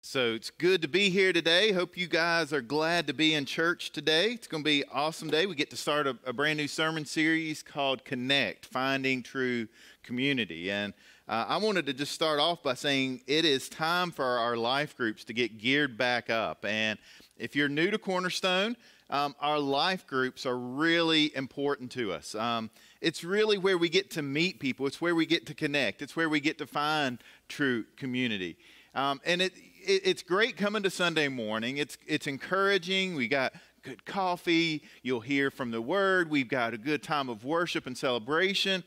So it's good to be here today. Hope you guys are glad to be in church today. It's going to be an awesome day. We get to start a, a brand new sermon series called Connect Finding True Community. And uh, I wanted to just start off by saying it is time for our life groups to get geared back up. And if you're new to Cornerstone, um, our life groups are really important to us. Um, it's really where we get to meet people, it's where we get to connect, it's where we get to find true community. Um, and it, it, it's great coming to Sunday morning. It's, it's encouraging. We got good coffee. You'll hear from the Word. We've got a good time of worship and celebration.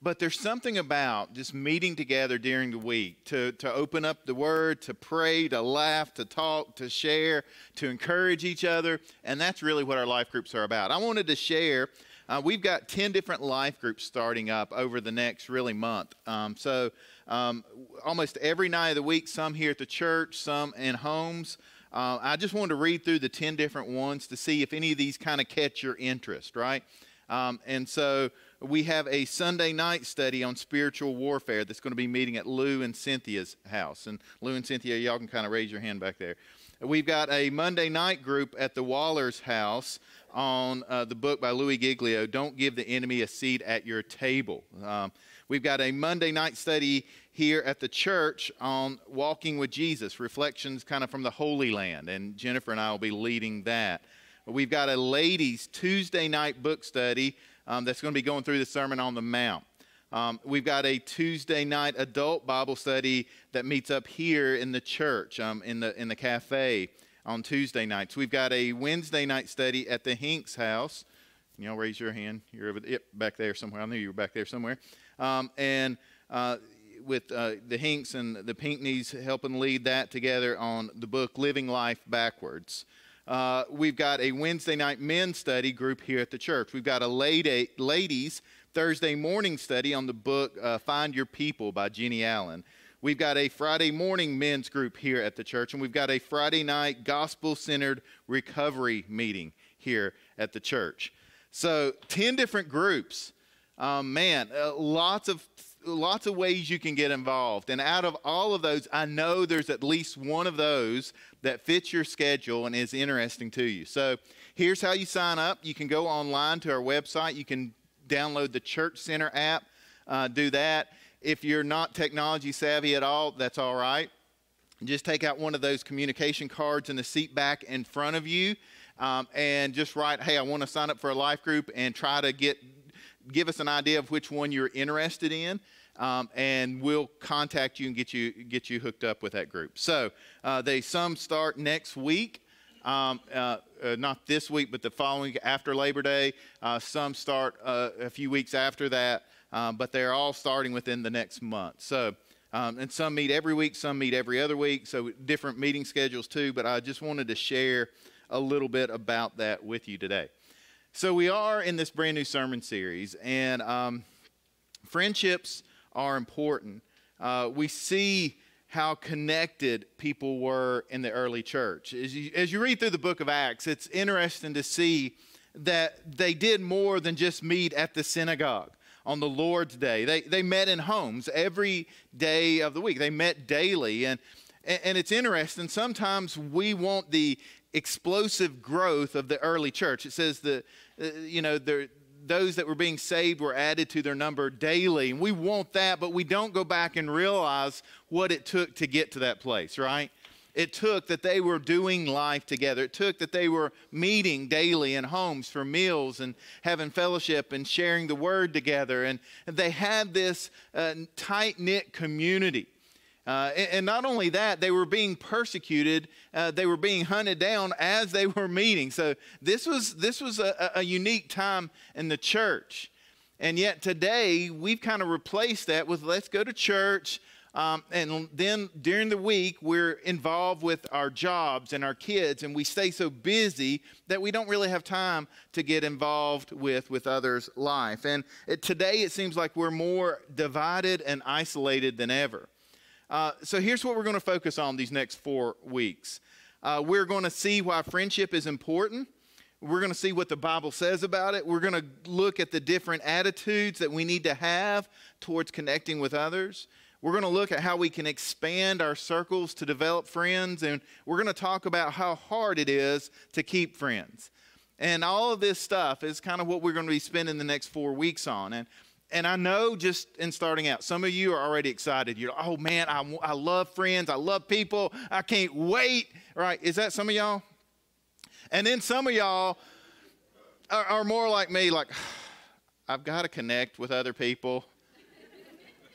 But there's something about just meeting together during the week to, to open up the Word, to pray, to laugh, to talk, to share, to encourage each other. And that's really what our life groups are about. I wanted to share. Uh, we've got 10 different life groups starting up over the next really month. Um, so um, almost every night of the week, some here at the church, some in homes. Uh, I just wanted to read through the 10 different ones to see if any of these kind of catch your interest, right? Um, and so we have a Sunday night study on spiritual warfare that's going to be meeting at Lou and Cynthia's house. And Lou and Cynthia, y'all can kind of raise your hand back there. We've got a Monday night group at the Waller's house on uh, the book by Louis Giglio, Don't Give the Enemy a Seat at Your Table. Um, We've got a Monday night study here at the church on walking with Jesus, reflections kind of from the Holy Land, and Jennifer and I will be leading that. We've got a ladies' Tuesday night book study um, that's going to be going through the Sermon on the Mount. Um, we've got a Tuesday night adult Bible study that meets up here in the church, um, in, the, in the cafe on Tuesday nights. We've got a Wednesday night study at the Hinks house. You know, raise your hand. You're over, yep, back there somewhere. I knew you were back there somewhere. Um, and uh, with uh, the Hinks and the Pinkneys helping lead that together on the book Living Life Backwards. Uh, we've got a Wednesday night men's study group here at the church. We've got a lady, ladies Thursday morning study on the book uh, Find Your People by Jennie Allen. We've got a Friday morning men's group here at the church, and we've got a Friday night gospel centered recovery meeting here at the church. So, 10 different groups um, man, uh, lots of lots of ways you can get involved. And out of all of those, I know there's at least one of those that fits your schedule and is interesting to you. So here's how you sign up. You can go online to our website. You can download the Church Center app. Uh, do that. If you're not technology savvy at all, that's all right. Just take out one of those communication cards in the seat back in front of you um, and just write, hey, I want to sign up for a life group and try to get give us an idea of which one you're interested in. Um, and we'll contact you and get you get you hooked up with that group. So uh, they some start next week, um, uh, uh, not this week, but the following after Labor Day. Uh, some start uh, a few weeks after that, um, but they're all starting within the next month. So. Um, and some meet every week, some meet every other week, so different meeting schedules too. But I just wanted to share a little bit about that with you today. So, we are in this brand new sermon series, and um, friendships are important. Uh, we see how connected people were in the early church. As you, as you read through the book of Acts, it's interesting to see that they did more than just meet at the synagogue on the Lord's day. They, they met in homes every day of the week, they met daily. And, and it's interesting, sometimes we want the explosive growth of the early church. It says that, uh, you know, those that were being saved were added to their number daily. And we want that, but we don't go back and realize what it took to get to that place, right? It took that they were doing life together. It took that they were meeting daily in homes for meals and having fellowship and sharing the word together. And they had this uh, tight knit community. Uh, and, not only that, they were being persecuted, uh, they were being hunted down as they were meeting. So this was, this was a, a unique time in the church. And yet today, we've kind of replaced that with let's go to church. Um, and then during the week, we're involved with our jobs and our kids, and we stay so busy that we don't really have time to get involved with, with others' life. And it, today, it seems like we're more divided and isolated than ever. Uh, so here's what we're going to focus on these next four weeks. Uh, we're going to see why friendship is important. We're going to see what the Bible says about it. We're going to look at the different attitudes that we need to have towards connecting with others. We're going to look at how we can expand our circles to develop friends, and we're going to talk about how hard it is to keep friends. And all of this stuff is kind of what we're going to be spending the next four weeks on. And, and I know just in starting out, some of you are already excited. You're oh man, I, I love friends. I love people. I can't wait. Right? Is that some of y'all? And then some of y'all are, are more like me, like, I've got to connect with other people.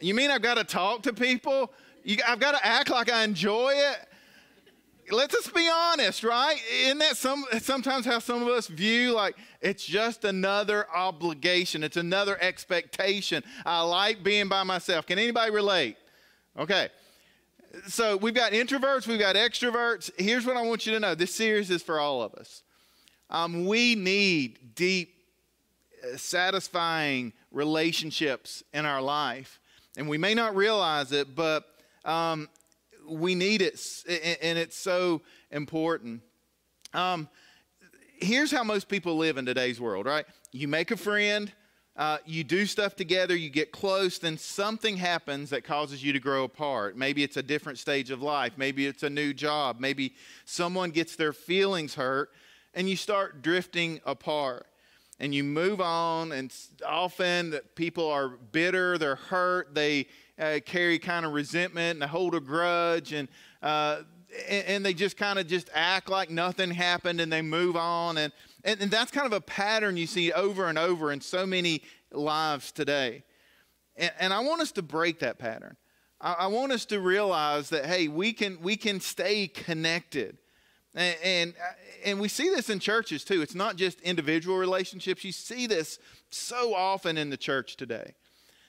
You mean I've got to talk to people? You, I've got to act like I enjoy it? Let's just be honest, right? Isn't that some, sometimes how some of us view like it's just another obligation, it's another expectation. I like being by myself. Can anybody relate? Okay. So we've got introverts, we've got extroverts. Here's what I want you to know this series is for all of us. Um, we need deep, uh, satisfying relationships in our life. And we may not realize it, but um, we need it, and it's so important. Um, here's how most people live in today's world, right? You make a friend, uh, you do stuff together, you get close, then something happens that causes you to grow apart. Maybe it's a different stage of life, maybe it's a new job, maybe someone gets their feelings hurt, and you start drifting apart and you move on, and often people are bitter, they're hurt, they uh, carry kind of resentment and they hold a grudge, and uh, and, and, they just kind of just act like nothing happened, and they move on, and, and and that's kind of a pattern you see over and over in so many lives today, and, and I want us to break that pattern. I, I want us to realize that hey, we can we can stay connected. And, and, and, we see this in churches too. It's not just individual relationships. You see this so often in the church today.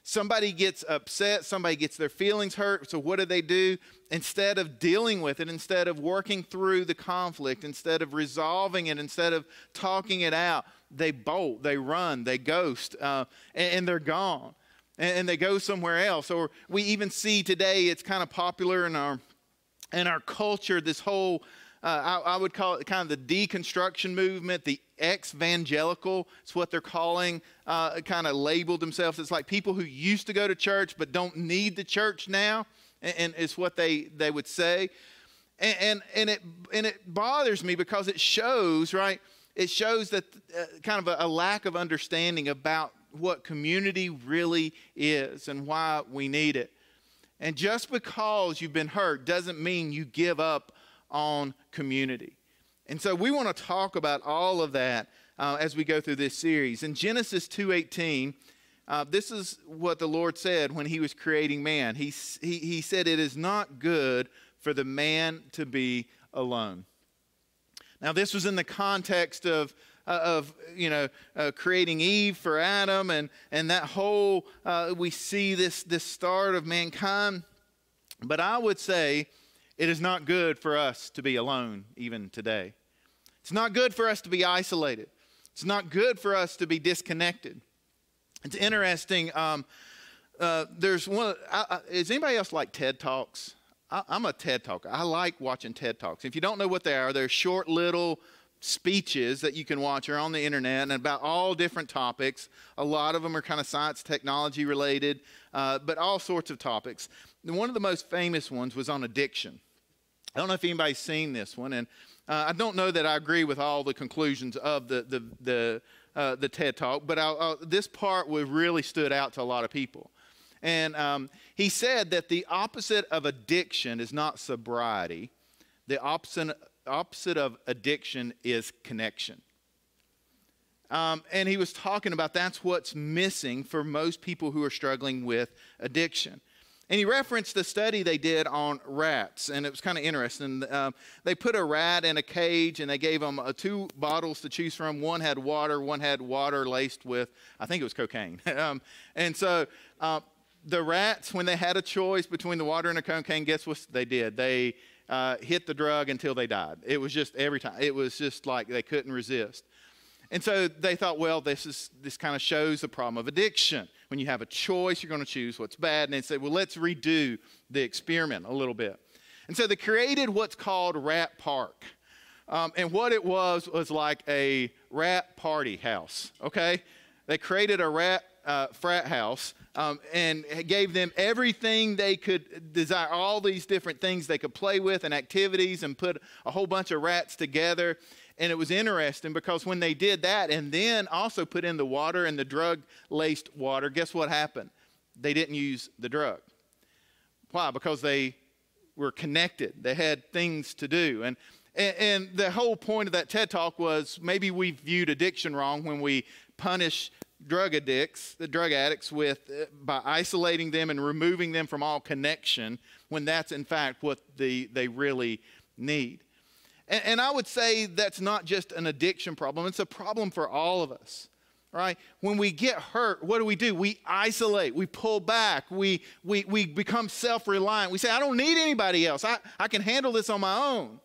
Somebody gets upset, somebody gets their feelings hurt. So, what do they do? Instead of dealing with it, instead of working through the conflict, instead of resolving it, instead of talking it out, they bolt, they run, they ghost, uh, and, and, they're gone. And, and they go somewhere else. Or we even see today, it's kind of popular in our, in our culture, this whole uh, I, I, would call it kind of the deconstruction movement, the ex-evangelical. It's what they're calling, uh, kind of labeled themselves. It's like people who used to go to church but don't need the church now, and, and it's what they, they would say. And, and, and, it, and it bothers me because it shows, right? It shows that uh, kind of a, a lack of understanding about what community really is and why we need it. And just because you've been hurt doesn't mean you give up on community. And so we want to talk about all of that uh, as we go through this series. In Genesis 2:18, uh, this is what the Lord said when He was creating man. He, he, he said, "It is not good for the man to be alone." Now, this was in the context of uh, of you know uh, creating Eve for Adam, and and that whole uh, we see this this start of mankind. But I would say it is not good for us to be alone even today. It's not good for us to be isolated. It's not good for us to be disconnected. It's interesting. Um, uh, there's one. I, I, is anybody else like TED Talks? I, am a TED Talker. I like watching TED Talks. If you don't know what they are, they're short little speeches that you can watch are on the internet and about all different topics. A lot of them are kind of science, technology related, uh, but all sorts of topics. And one of the most famous ones was on addiction. I don't know if anybody's seen this one, and uh, I don't know that I agree with all the conclusions of the the the, uh, the TED Talk, but I'll, this part was really stood out to a lot of people. And um, he said that the opposite of addiction is not sobriety. The opposite opposite of addiction is connection. Um, and he was talking about that's what's missing for most people who are struggling with addiction. And he referenced the study they did on rats, and it was kind of interesting. Um, they put a rat in a cage, and they gave them uh, two bottles to choose from. One had water, one had water laced with, I think it was cocaine. um, and so uh, the rats, when they had a choice between the water and the cocaine, guess what they did? They uh, hit the drug until they died. It was just every time. It was just like they couldn't resist. And so they thought, well, this, is, this kind of shows the problem of addiction. When you have a choice, you're going to choose what's bad. And they said, well, let's redo the experiment a little bit. And so they created what's called Rat Park. Um, and what it was was like a rat party house, okay? They created a rat uh, frat house um, and gave them everything they could desire, all these different things they could play with and activities, and put a whole bunch of rats together. And it was interesting because when they did that and then also put in the water and the drug laced water, guess what happened? They didn't use the drug. Why? Because they were connected, they had things to do. And and, and, the whole point of that TED talk was maybe we viewed addiction wrong when we punish drug addicts, the drug addicts, with uh, by isolating them and removing them from all connection, when that's in fact what the, they really need. And, and I would say that's not just an addiction problem; it's a problem for all of us right? When we get hurt, what do we do? We isolate, we pull back, we, we, we become self reliant. We say, I don't need anybody else, I, I can handle this on my own.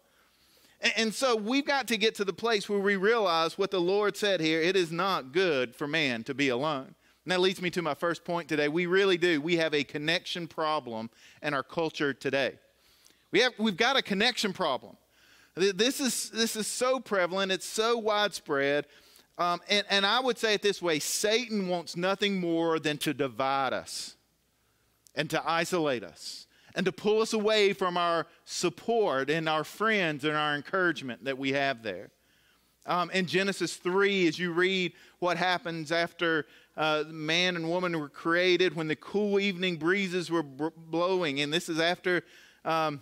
And so we've got to get to the place where we realize what the Lord said here it is not good for man to be alone. And that leads me to my first point today. We really do. We have a connection problem in our culture today. We have, we've got a connection problem. This is, this is so prevalent, it's so widespread. Um, and, and I would say it this way Satan wants nothing more than to divide us and to isolate us and to pull us away from our support and our friends and our encouragement that we have there. Um, in Genesis 3, as you read what happens after uh, man and woman were created, when the cool evening breezes were blowing, and this is after. Um,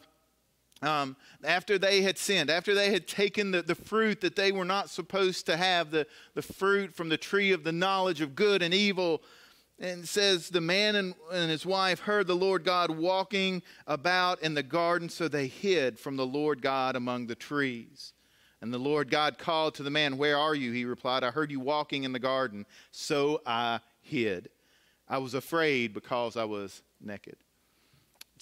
um, after they had sinned, after they had taken the, the fruit that they were not supposed to have, the, the fruit from the tree of the knowledge of good and evil, and says the man and, and, his wife heard the Lord God walking about in the garden, so they hid from the Lord God among the trees. And the Lord God called to the man, Where are you? He replied, I heard you walking in the garden, so I hid. I was afraid because I was naked.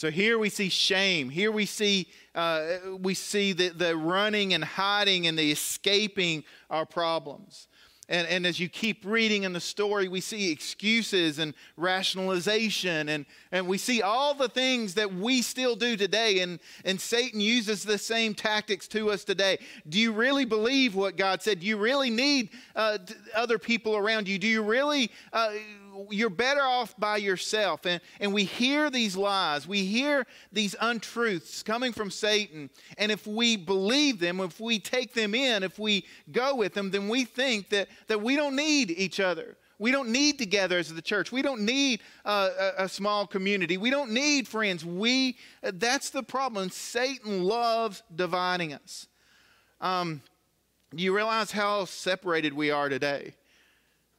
So here we see shame. Here we see uh, we see the, the running and hiding and the escaping our problems. And, and as you keep reading in the story, we see excuses and rationalization, and, and we see all the things that we still do today. And, and Satan uses the same tactics to us today. Do you really believe what God said? Do you really need uh, other people around you? Do you really uh, you're better off by yourself. And, and we hear these lies, we hear these untruths coming from Satan. And if we believe them, if we take them in, if we go with them, then we think that, that we don't need each other. We don't need together as the church. We don't need uh, a, a, small community. We don't need friends. We that's the problem. Satan loves dividing us. Um, do you realize how separated we are today?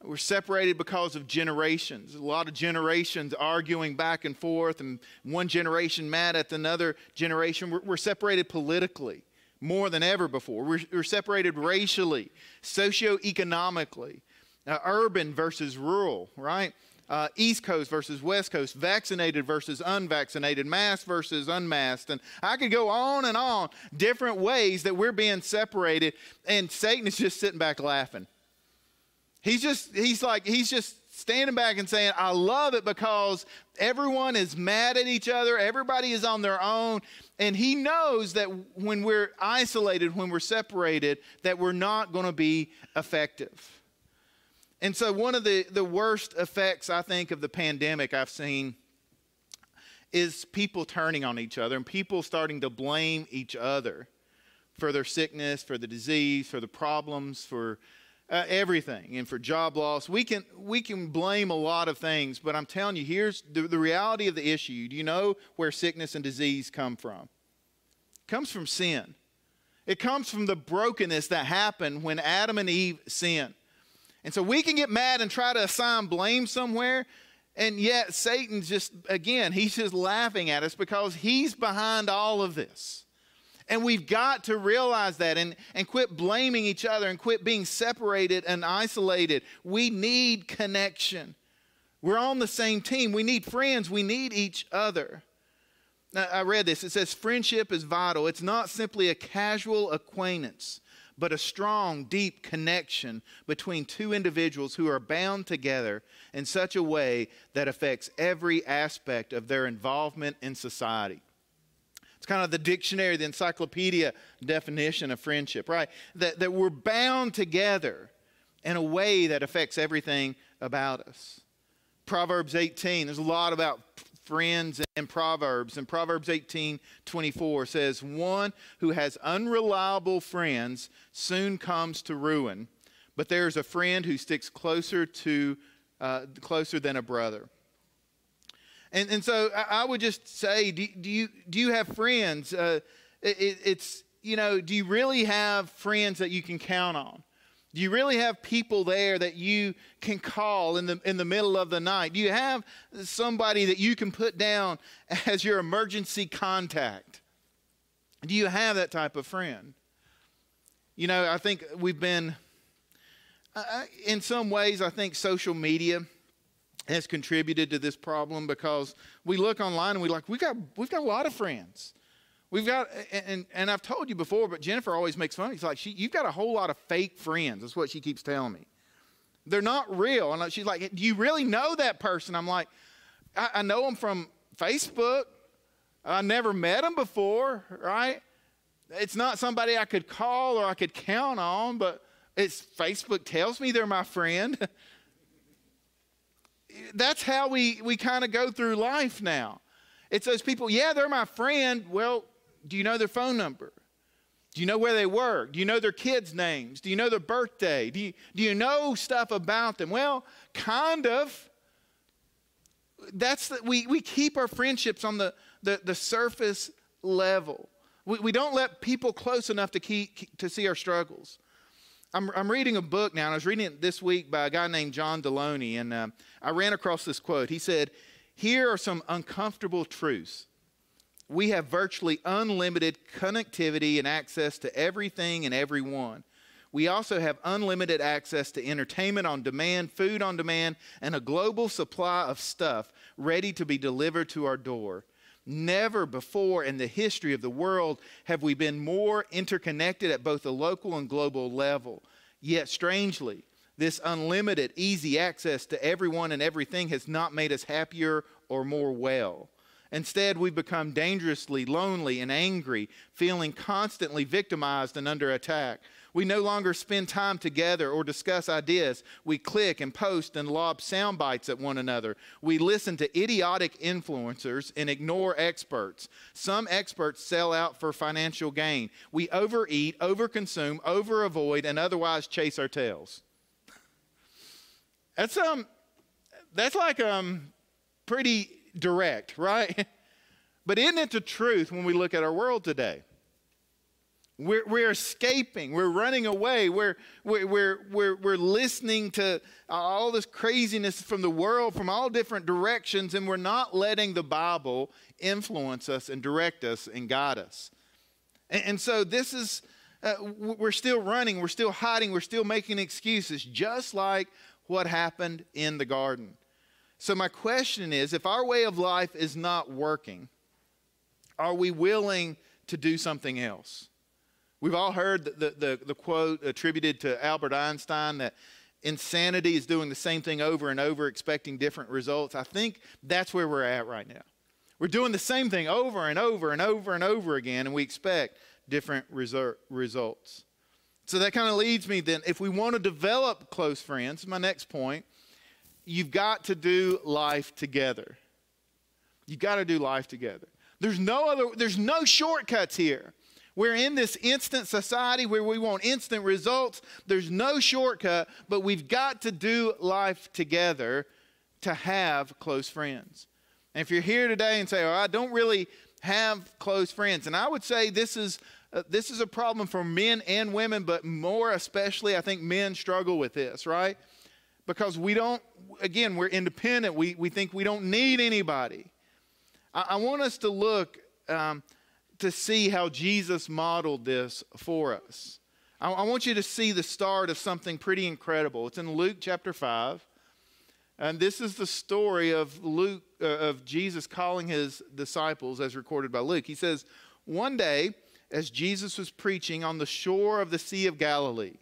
We're separated because of generations. A lot of generations arguing back and forth, and one generation mad at another generation. We're, we're separated politically more than ever before. We're, we're separated racially, socioeconomically, uh, urban versus rural, right? Uh, East Coast versus West Coast, vaccinated versus unvaccinated, masked versus unmasked. And I could go on and on, different ways that we're being separated, and Satan is just sitting back laughing. He's just, he's like, he's just standing back and saying, I love it because everyone is mad at each other, everybody is on their own. And he knows that when we're isolated, when we're separated, that we're not going to be effective. And so, one of the, the worst effects, I think, of the pandemic I've seen is people turning on each other and people starting to blame each other for their sickness, for the disease, for the problems, for uh, everything and for job loss. We can, we can blame a lot of things, but I'm telling you, here's the, the reality of the issue. Do you know where sickness and disease come from? It comes from sin. It comes from the brokenness that happened when Adam and Eve sinned. And so we can get mad and try to assign blame somewhere, and yet Satan's just, again, he's just laughing at us because he's behind all of this. And we've got to realize that and, and quit blaming each other and quit being separated and isolated. We need connection. We're on the same team. We need friends. We need each other. Now, I read this. It says, Friendship is vital. It's not simply a casual acquaintance, but a strong, deep connection between two individuals who are bound together in such a way that affects every aspect of their involvement in society. It's kind of the dictionary, the encyclopedia definition of friendship, right? That, that we're bound together in a way that affects everything about us. Proverbs 18, there's a lot about friends in Proverbs. And Proverbs 18 24 says, One who has unreliable friends soon comes to ruin, but there is a friend who sticks closer to uh, closer than a brother. And, and so I, I would just say, do, do, you, do you have friends? Uh, it, it's, you know, do you really have friends that you can count on? Do you really have people there that you can call in the, in the middle of the night? Do you have somebody that you can put down as your emergency contact? Do you have that type of friend? You know, I think we've been, uh, in some ways, I think social media has contributed to this problem because we look online and we like, we got, we've got a lot of friends. We've got, and, and I've told you before, but Jennifer always makes fun. She's like, she, you've got a whole lot of fake friends. That's what she keeps telling me. They're not real. And she's like, do you really know that person? I'm like, I, I know them from Facebook. I never met them before, right? It's not somebody I could call or I could count on, but it's Facebook tells me they're my friend. That's how we, we kind of go through life now. It's those people, yeah, they're my friend. Well, do you know their phone number? Do you know where they work? Do you know their kids' names? Do you know their birthday? Do you, do you know stuff about them? Well, kind of. That's the, we, we keep our friendships on the, the, the surface level. We, we don't let people close enough to, keep, to see our struggles. I'm, I'm reading a book now, and I was reading it this week by a guy named John Delony, and uh, I ran across this quote. He said, Here are some uncomfortable truths we have virtually unlimited connectivity and access to everything and everyone. We also have unlimited access to entertainment on demand, food on demand, and a global supply of stuff ready to be delivered to our door. Never before in the history of the world have we been more interconnected at both the local and global level. Yet, strangely, this unlimited, easy access to everyone and everything has not made us happier or more well. Instead, we become dangerously lonely and angry, feeling constantly victimized and under attack. We no longer spend time together or discuss ideas. We click and post and lob sound bites at one another. We listen to idiotic influencers and ignore experts. Some experts sell out for financial gain. We overeat, overconsume, overavoid, and otherwise chase our tails. That's um that's like um pretty direct, right? But isn't it the truth when we look at our world today? We're, we're escaping. We're running away. We're, we're, we're, we're, listening to all this craziness from the world from all different directions, and we're not letting the Bible influence us and direct us and guide us. And, and so this is, uh, we're still running, we're still hiding, we're still making excuses, just like what happened in the garden. So, my question is if our way of life is not working, are we willing to do something else? We've all heard the, the, the, quote attributed to Albert Einstein that insanity is doing the same thing over and over, expecting different results. I think that's where we're at right now. We're doing the same thing over and over and over and over again, and we expect different results. So that kind of leads me then, if we want to develop close friends, my next point, you've got to do life together. You've got to do life together. There's no other, there's no shortcuts here. We're in this instant society where we want instant results. There's no shortcut, but we've got to do life together to have close friends. And if you're here today and say, "Oh, I don't really have close friends," and I would say this is uh, this is a problem for men and women, but more especially, I think men struggle with this, right? because we don't, again, we're independent. We, we think we don't need anybody. I, I want us to look um, to see how Jesus modeled this for us. I, I want you to see the start of something pretty incredible. It's in Luke chapter 5. And this is the story of Luke, uh, of Jesus calling his disciples as recorded by Luke. He says, One day, as Jesus was preaching on the shore of the Sea of Galilee,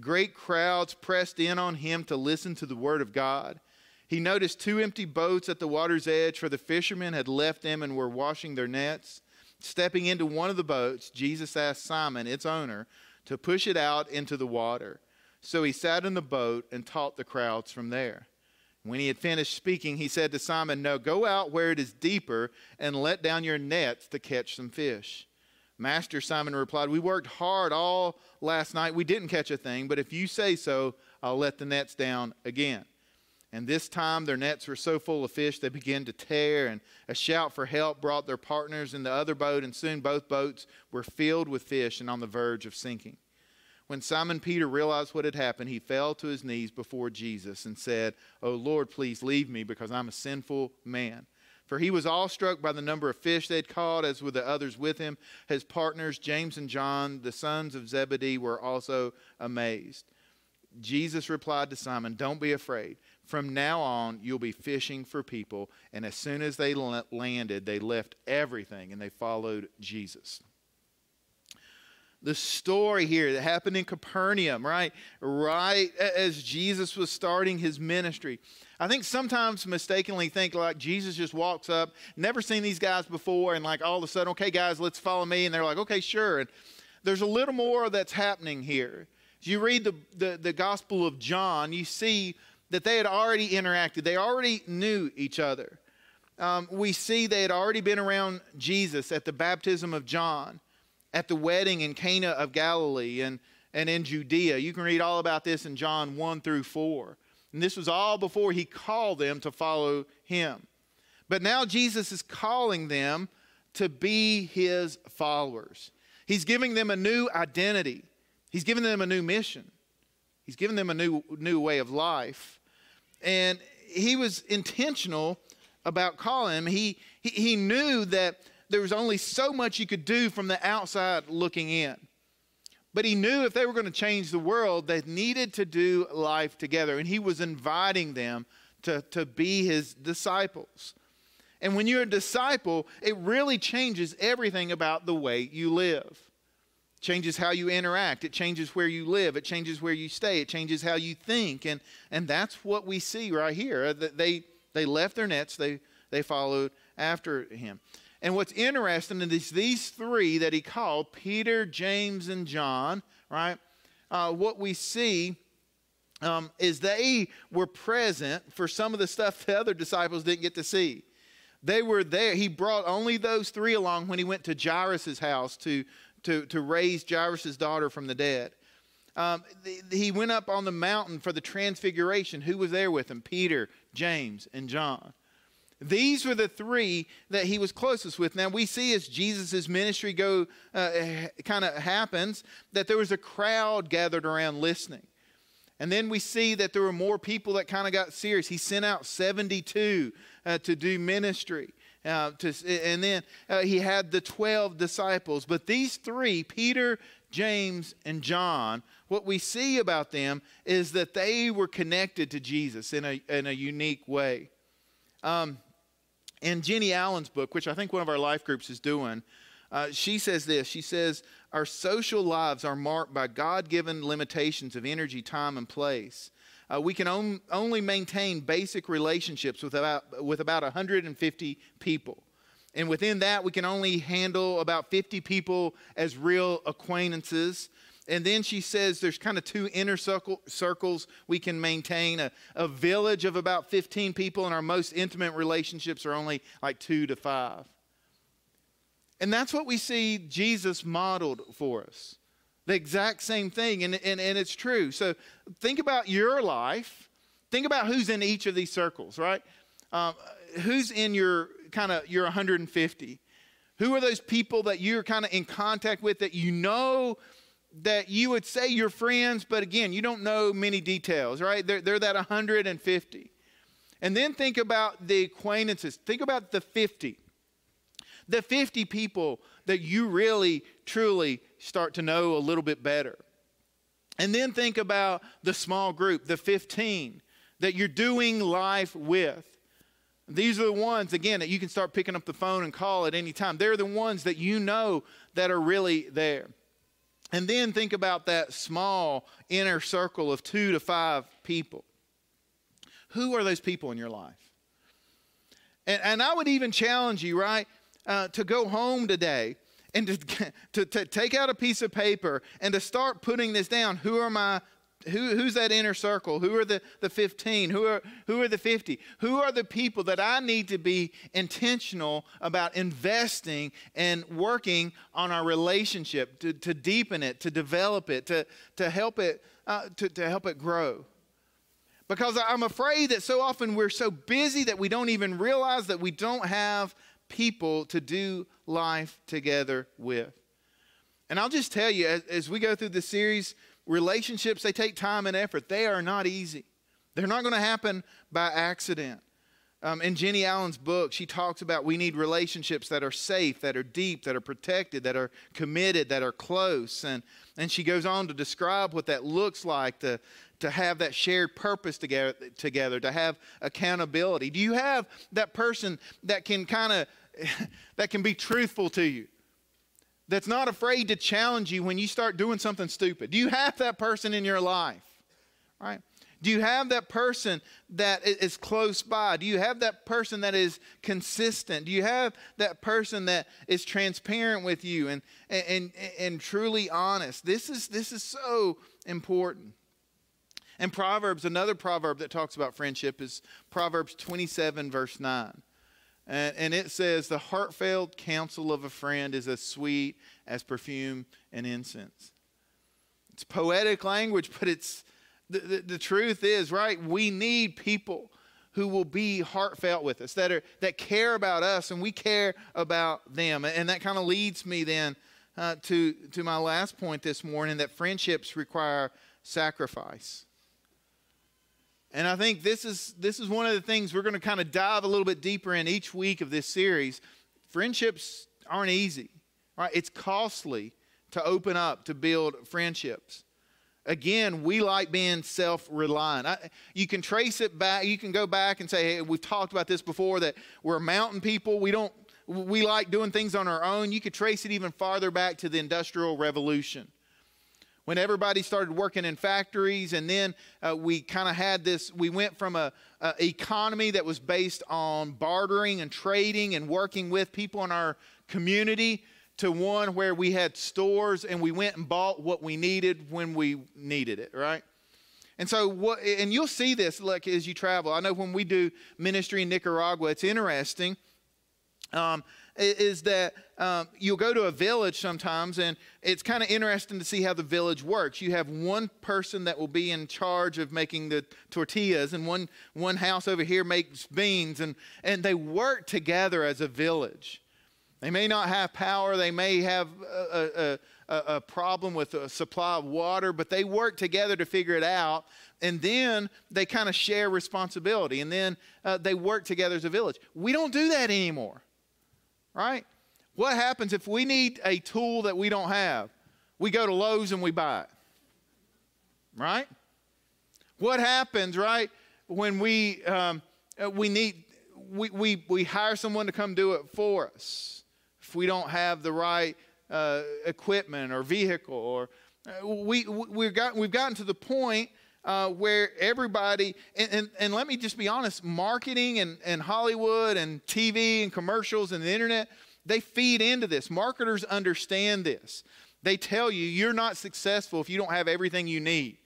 Great crowds pressed in on him to listen to the word of God. He noticed two empty boats at the water's edge, for the fishermen had left them and were washing their nets. Stepping into one of the boats, Jesus asked Simon, its owner, to push it out into the water. So he sat in the boat and taught the crowds from there. When he had finished speaking, he said to Simon, No, go out where it is deeper and let down your nets to catch some fish. Master, Simon replied, We worked hard all last night. We didn't catch a thing, but if you say so, I'll let the nets down again. And this time their nets were so full of fish they began to tear, and a shout for help brought their partners in the other boat, and soon both boats were filled with fish and on the verge of sinking. When Simon Peter realized what had happened, he fell to his knees before Jesus and said, Oh Lord, please leave me because I'm a sinful man. For he was awestruck by the number of fish they had caught, as were the others with him. His partners, James and John, the sons of Zebedee, were also amazed. Jesus replied to Simon, Don't be afraid. From now on, you'll be fishing for people. And as soon as they landed, they left everything and they followed Jesus the story here that happened in Capernaum, right? Right as Jesus was starting his ministry. I think sometimes mistakenly think like Jesus just walks up, never seen these guys before, and like all of a sudden, okay, guys, let's follow me. And they're like, okay, sure. And there's a little more that's happening here. As you read the, the, the Gospel of John, you see that they had already interacted, they already knew each other. Um, we see they had already been around Jesus at the baptism of John at the wedding in Cana of Galilee and, and in Judea. You can read all about this in John 1 through 4. And this was all before he called them to follow him. But now Jesus is calling them to be his followers. He's giving them a new identity, he's giving them a new mission, he's giving them a new, new way of life. And he was intentional about calling them. He, he, he knew that there was only so much you could do from the outside looking in. But he knew if they were going to change the world, they needed to do life together. And he was inviting them to, to be his disciples. And when you're a disciple, it really changes everything about the way you live. It changes how you interact. It changes where you live. It changes where you stay. It changes how you think. And, and that's what we see right here. They, they left their nets, they, they followed after him. And what's interesting is these three that he called, Peter, James, and John, right? Uh, what we see um, is they were present for some of the stuff the other disciples didn't get to see. They were there. He brought only those three along when he went to Jairus' house to, to, to raise Jairus' daughter from the dead. Um, he went up on the mountain for the transfiguration. Who was there with him? Peter, James, and John. These were the three that he was closest with. Now we see as Jesus' ministry go uh, kind of happens that there was a crowd gathered around listening. And then we see that there were more people that kind of got serious. He sent out 72 uh, to do ministry. Uh, to, and then uh, he had the 12 disciples. But these three, Peter, James, and John, what we see about them is that they were connected to Jesus in a, in a unique way. Um, in Jennie Allen's book, which I think one of our life groups is doing, uh, she says this She says, Our social lives are marked by God given limitations of energy, time, and place. Uh, we can on, only maintain basic relationships with about, with about 150 people. And within that, we can only handle about 50 people as real acquaintances. And then she says there's kind of two inner circle, circles we can maintain a, a village of about 15 people, and our most intimate relationships are only like two to five. And that's what we see Jesus modeled for us. The exact same thing, and, and, and it's true. So think about your life. Think about who's in each of these circles, right? Um, who's in your kind of your 150? Who are those people that you're kind of in contact with that you know that you would say you're friends, but again, you don't know many details, right? They're, they're that 150. And then think about the acquaintances. Think about the 50. The 50 people that you really, truly start to know a little bit better. And then think about the small group, the 15 that you're doing life with. These are the ones, again, that you can start picking up the phone and call at any time. They're the ones that you know that are really there. And then think about that small inner circle of two to five people. Who are those people in your life? And, and I would even challenge you, right, uh, to go home today and to, to, to take out a piece of paper and to start putting this down. Who are my who, who's that inner circle? Who are the, the 15? Who are, who are the 50? Who are the people that I need to be intentional about investing and working on our relationship to, to deepen it, to develop it, to, to, help it, uh, to, to help it grow? Because I'm afraid that so often we're so busy that we don't even realize that we don't have people to do life together with. And I'll just tell you, as, as we go through the series, relationships, they take time and effort. They are not easy. They're not going to happen by accident. Um, in Jennie Allen's book, she talks about we need relationships that are safe, that are deep, that are protected, that are committed, that are close. And, and she goes on to describe what that looks like to, to have that shared purpose together, together, to have accountability. Do you have that person that can kind of, that can be truthful to you? That's not afraid to challenge you when you start doing something stupid? Do you have that person in your life? Right? Do you have that person that is close by? Do you have that person that is consistent? Do you have that person that is transparent with you and, and, and, truly honest? This is, this is so important. And Proverbs, another proverb that talks about friendship is Proverbs 27, verse 9. And, and it says, The heartfelt counsel of a friend is as sweet as perfume and incense. It's poetic language, but it's the, the, the truth is, right? We need people who will be heartfelt with us, that, are, that care about us, and we care about them. And that kind of leads me then uh, to, to my last point this morning that friendships require sacrifice. And I think this is, this is one of the things we're going to kind of dive a little bit deeper in each week of this series. Friendships aren't easy, right? It's costly to open up, to build friendships. Again, we like being self reliant. You can trace it back, you can go back and say, hey, we've talked about this before that we're mountain people. We don't, we like doing things on our own. You could trace it even farther back to the Industrial Revolution when everybody started working in factories and then uh, we kind of had this we went from a, a, economy that was based on bartering and trading and working with people in our community to one where we had stores and we went and bought what we needed when we needed it right? And so what and you'll see this like as you travel. I know when we do ministry in nicaragua it's interesting. Um, is that um, you'll go to a village sometimes, and it's kind of interesting to see how the village works. You have one person that will be in charge of making the tortillas, and one, one house over here makes beans, and, and they work together as a village. They may not have power, they may have a, a, a, a problem with a supply of water, but they work together to figure it out and then they kind of share responsibility and then uh, they work together as a village we don't do that anymore right? What happens if we need a tool that we don't have? We go to Lowe's and we buy it, right? What happens, right, when we, um, uh, we need, we, we, we hire someone to come do it for us if we don't have the right uh, equipment or vehicle or uh, we, we've, got, we've gotten to the point uh, where everybody, and, and, and, let me just be honest, marketing and, and Hollywood and TV and commercials and the internet, they feed into this. Marketers understand this. They tell you you're not successful if you don't have everything you need.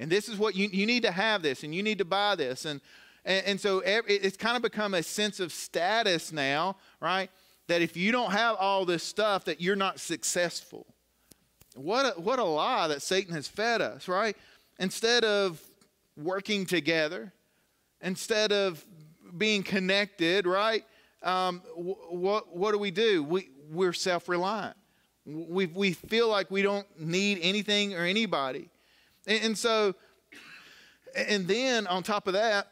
And this is what you, you need to have this and you need to buy this. And, and, and so it's kind of become a sense of status now, right? That if you don't have all this stuff, that you're not successful. What a, what a lie that Satan has fed us, right? Instead of working together, instead of being connected, right? Um, what, what do we do? We, we're self reliant. We, we feel like we don't need anything or anybody. And, and so, and then on top of that,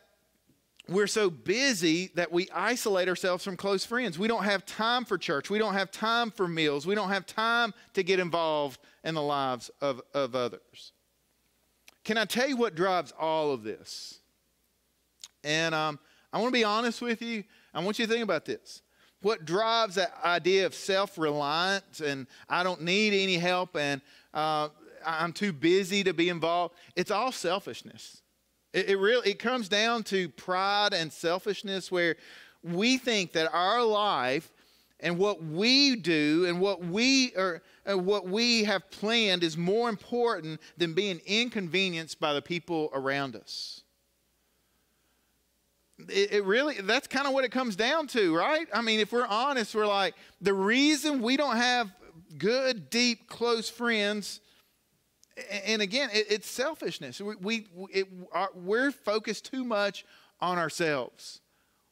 we're so busy that we isolate ourselves from close friends. We don't have time for church. We don't have time for meals. We don't have time to get involved in the lives of, of others. Can I tell you what drives all of this? And um, I want to be honest with you. I want you to think about this. What drives that idea of self reliance and I don't need any help and uh, I'm too busy to be involved? It's all selfishness. It, it really it comes down to pride and selfishness where we think that our life and what we do and what we are uh, what we have planned is more important than being inconvenienced by the people around us. It, it really, that's kind of what it comes down to, right? I mean, if we're honest, we're like, the reason we don't have good, deep, close friends and again, it, it's selfishness. We, we it, we're focused too much on ourselves,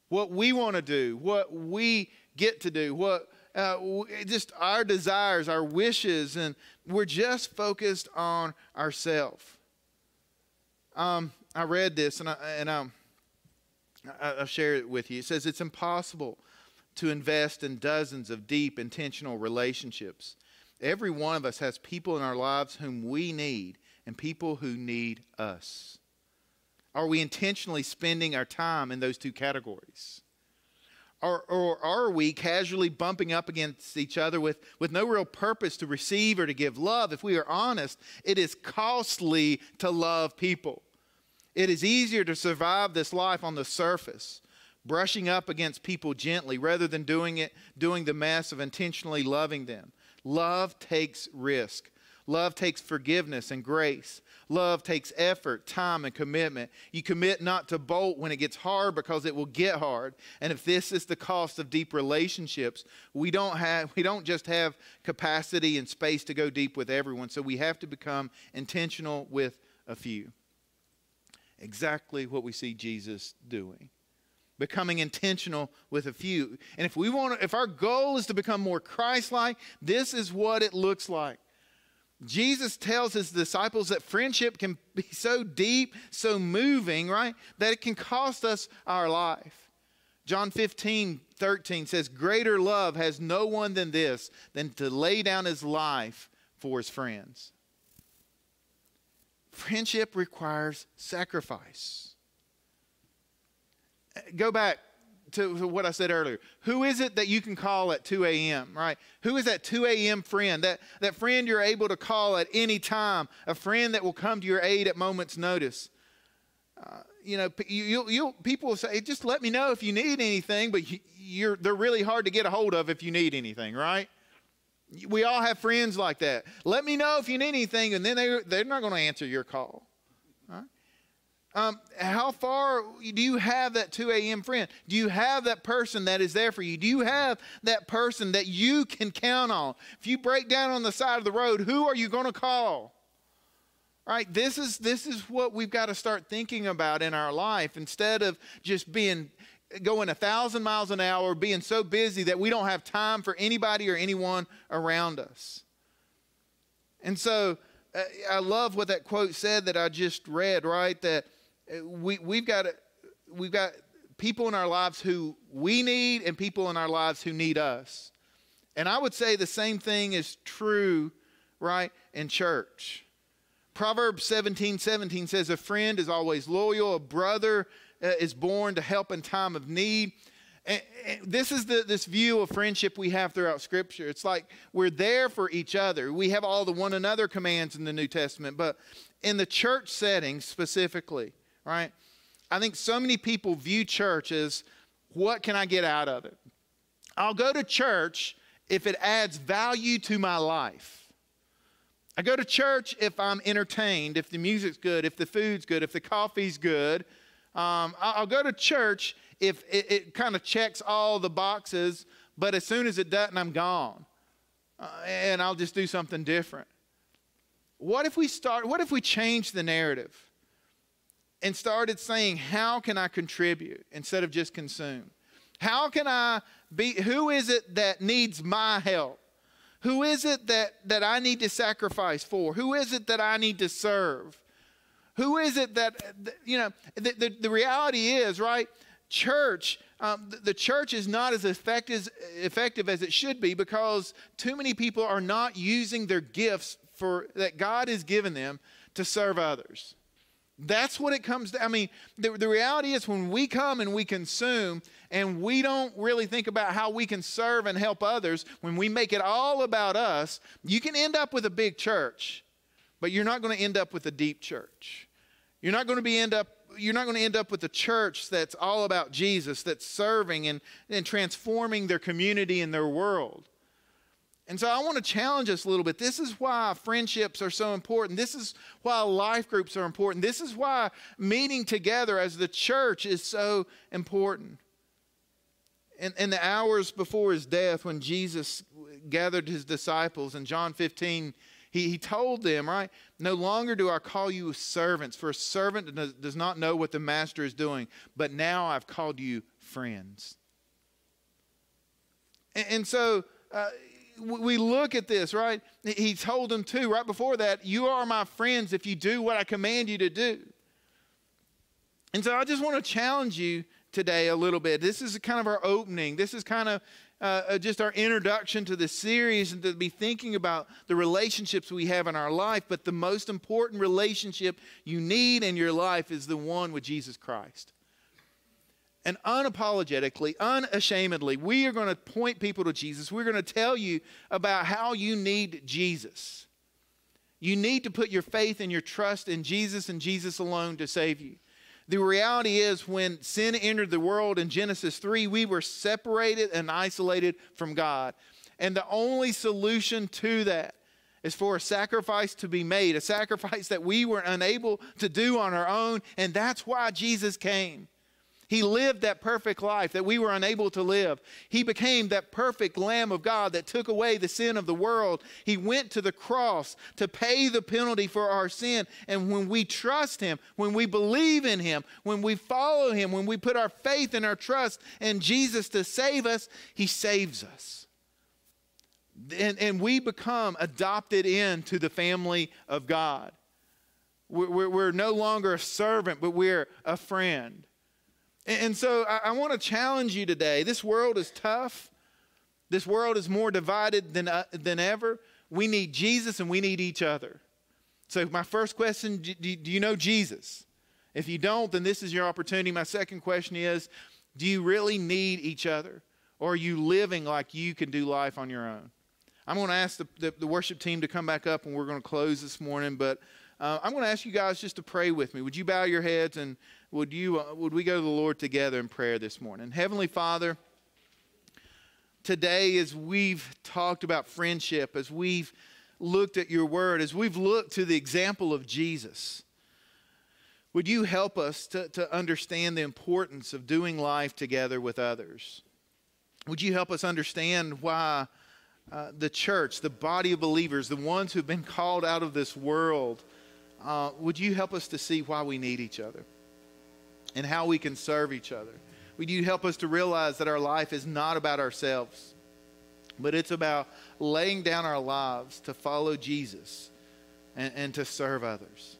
what we want to do, what we get to do, what uh, just our desires, our wishes, and we're just focused on ourselves. Um, I read this and I, and um, I, I'll share it with you. It says it's impossible to invest in dozens of deep, intentional relationships Every one of us has people in our lives whom we need and people who need us. Are we intentionally spending our time in those two categories? Or, or, are we casually bumping up against each other with, with no real purpose to receive or to give love? If we are honest, it is costly to love people. It is easier to survive this life on the surface, brushing up against people gently rather than doing it, doing the mess of intentionally loving them. Love takes risk. Love takes forgiveness and grace. Love takes effort, time, and commitment. You commit not to bolt when it gets hard because it will get hard. And if this is the cost of deep relationships, we don't have we don't just have capacity and space to go deep with everyone. So we have to become intentional with a few. Exactly what we see Jesus doing becoming intentional with a few. And if we want if our goal is to become more Christ-like, this is what it looks like. Jesus tells his disciples that friendship can be so deep, so moving, right, that it can cost us our life. John 15, 13 says, Greater love has no one than this, than to lay down his life for his friends. Friendship requires sacrifice go back to what I said earlier. Who is it that you can call at 2 a.m., right? Who is that 2 a.m. friend? That, that friend you're able to call at any time, a friend that will come to your aid at moment's notice. Uh, you know, you, you'll people will say, just let me know if you need anything, but you, are they're really hard to get a hold of if you need anything, right? We all have friends like that. Let me know if you need anything, and then they, they're not going to answer your call. Um, how far do you have that 2 a.m. friend? Do you have that person that is there for you? Do you have that person that you can count on? If you break down on the side of the road, who are you going to call? Right? This is this is what we've got to start thinking about in our life instead of just being going a thousand miles an hour, being so busy that we don't have time for anybody or anyone around us. And so uh, I love what that quote said that I just read, right? That we, we've got we've got people in our lives who we need and people in our lives who need us. And I would say the same thing is true, right, in church. Proverbs 17 17 says, A friend is always loyal, a brother uh, is born to help in time of need. And, and this is the, this view of friendship we have throughout Scripture. It's like we're there for each other. We have all the one another commands in the New Testament, but in the church setting specifically, right? I think so many people view church as what can I get out of it? I'll go to church if it adds value to my life. I go to church if I'm entertained, if the music's good, if the food's good, if the coffee's good. Um, I'll go to church if it, it kind of checks all the boxes, but as soon as it doesn't, I'm gone. Uh, and I'll just do something different. What if we start, what if we change the narrative? And started saying, How can I contribute instead of just consume? How can I be, who is it that needs my help? Who is it that, that I need to sacrifice for? Who is it that I need to serve? Who is it that, you know, the, the, the reality is, right? Church, um, the, the, church is not as effective, effective as it should be because too many people are not using their gifts for, that God has given them to serve others. That's what it comes to. I mean, the, the reality is when we come and we consume and we don't really think about how we can serve and help others, when we make it all about us, you can end up with a big church, but you're not going to end up with a deep church. You're not going to be end up you're not going to end up with a church that's all about Jesus, that's serving and, and transforming their community and their world. And so I want to challenge us a little bit. This is why friendships are so important. This is why life groups are important. This is why meeting together as the church is so important. In, in the hours before his death, when Jesus gathered his disciples in John 15, he, he told them, right, no longer do I call you servants, for a servant does, does not know what the master is doing, but now I've called you friends. And, and so, uh, we look at this, right? He told them too, right before that, you are my friends if you do what I command you to do. And so I just want to challenge you today a little bit. This is kind of our opening. This is kind of uh, uh, just our introduction to the series and to be thinking about the relationships we have in our life. But the most important relationship you need in your life is the one with Jesus Christ and unapologetically, unashamedly, we are going to point people to Jesus. We're going to tell you about how you need Jesus. You need to put your faith and your trust in Jesus and Jesus alone to save you. The reality is, when sin entered the world in Genesis 3, we were separated and isolated from God. And the only solution to that is for a sacrifice to be made, a sacrifice that we were unable to do on our own. And that's why Jesus came. He lived that perfect life that we were unable to live. He became that perfect Lamb of God that took away the sin of the world. He went to the cross to pay the penalty for our sin. And when we trust Him, when we believe in Him, when we follow Him, when we put our faith and our trust in Jesus to save us, He saves us. And, and we become adopted into the family of God. We're, we're, we're no longer a servant, but we're a friend. And so I, want to challenge you today. This world is tough. This world is more divided than, uh, than ever. We need Jesus and we need each other. So, my first question do, do you know Jesus? If you don't, then this is your opportunity. My second question is Do you really need each other? Or are you living like you can do life on your own? I'm going to ask the, the, the worship team to come back up and we're going to close this morning. But uh, I'm going to ask you guys just to pray with me. Would you bow your heads and would, you, uh, would we go to the Lord together in prayer this morning? Heavenly Father, today as we've talked about friendship, as we've looked at your word, as we've looked to the example of Jesus, would you help us to, to understand the importance of doing life together with others? Would you help us understand why uh, the church, the body of believers, the ones who've been called out of this world, uh, would you help us to see why we need each other? and how we can serve each other. Would you help us to realize that our life is not about ourselves, but it's about laying down our lives to follow Jesus and, and to serve others.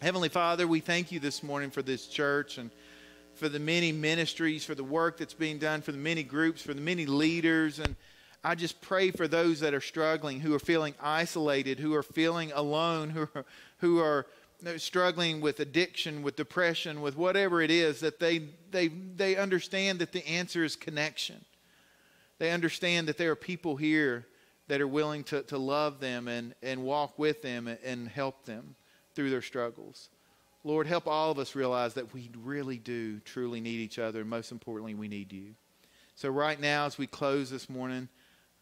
Heavenly Father, we thank you this morning for this church and for the many ministries, for the work that's being done, for the many groups, for the many leaders. And I just pray for those that are struggling, who are feeling isolated, who are feeling alone, who are, who are struggling with addiction, with depression, with whatever it is, that they, they, they understand that the answer is connection. They understand that there are people here that are willing to, to love them and, and walk with them and help them through their struggles. Lord, help all of us realize that we really do truly need each other, and most importantly, we need you. So, right now, as we close this morning,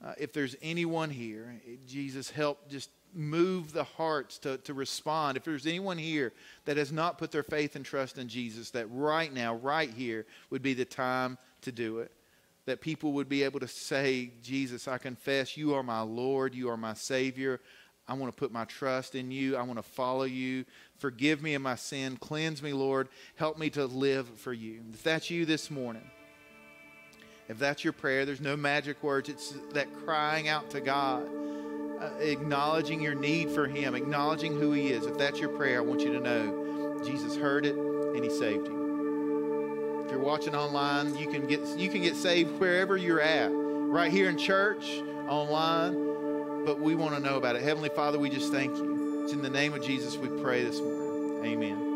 uh, if there's anyone here, Jesus, help just move the hearts to, to respond. If there's anyone here that has not put their faith and trust in Jesus, that right now, right here, would be the time to do it. That people would be able to say, Jesus, I confess you are my Lord, you are my Savior. I want to put my trust in you. I want to follow you. Forgive me of my sin. Cleanse me, Lord. Help me to live for you. If that's you this morning, if that's your prayer, there's no magic words. It's that crying out to God uh, acknowledging your need for Him, acknowledging who He is. If that's your prayer, I want you to know Jesus heard it and He saved you. If you're watching online, you can get you can get saved wherever you're at, right here in church, online. But we want to know about it. Heavenly Father, we just thank you. It's in the name of Jesus we pray this morning. Amen.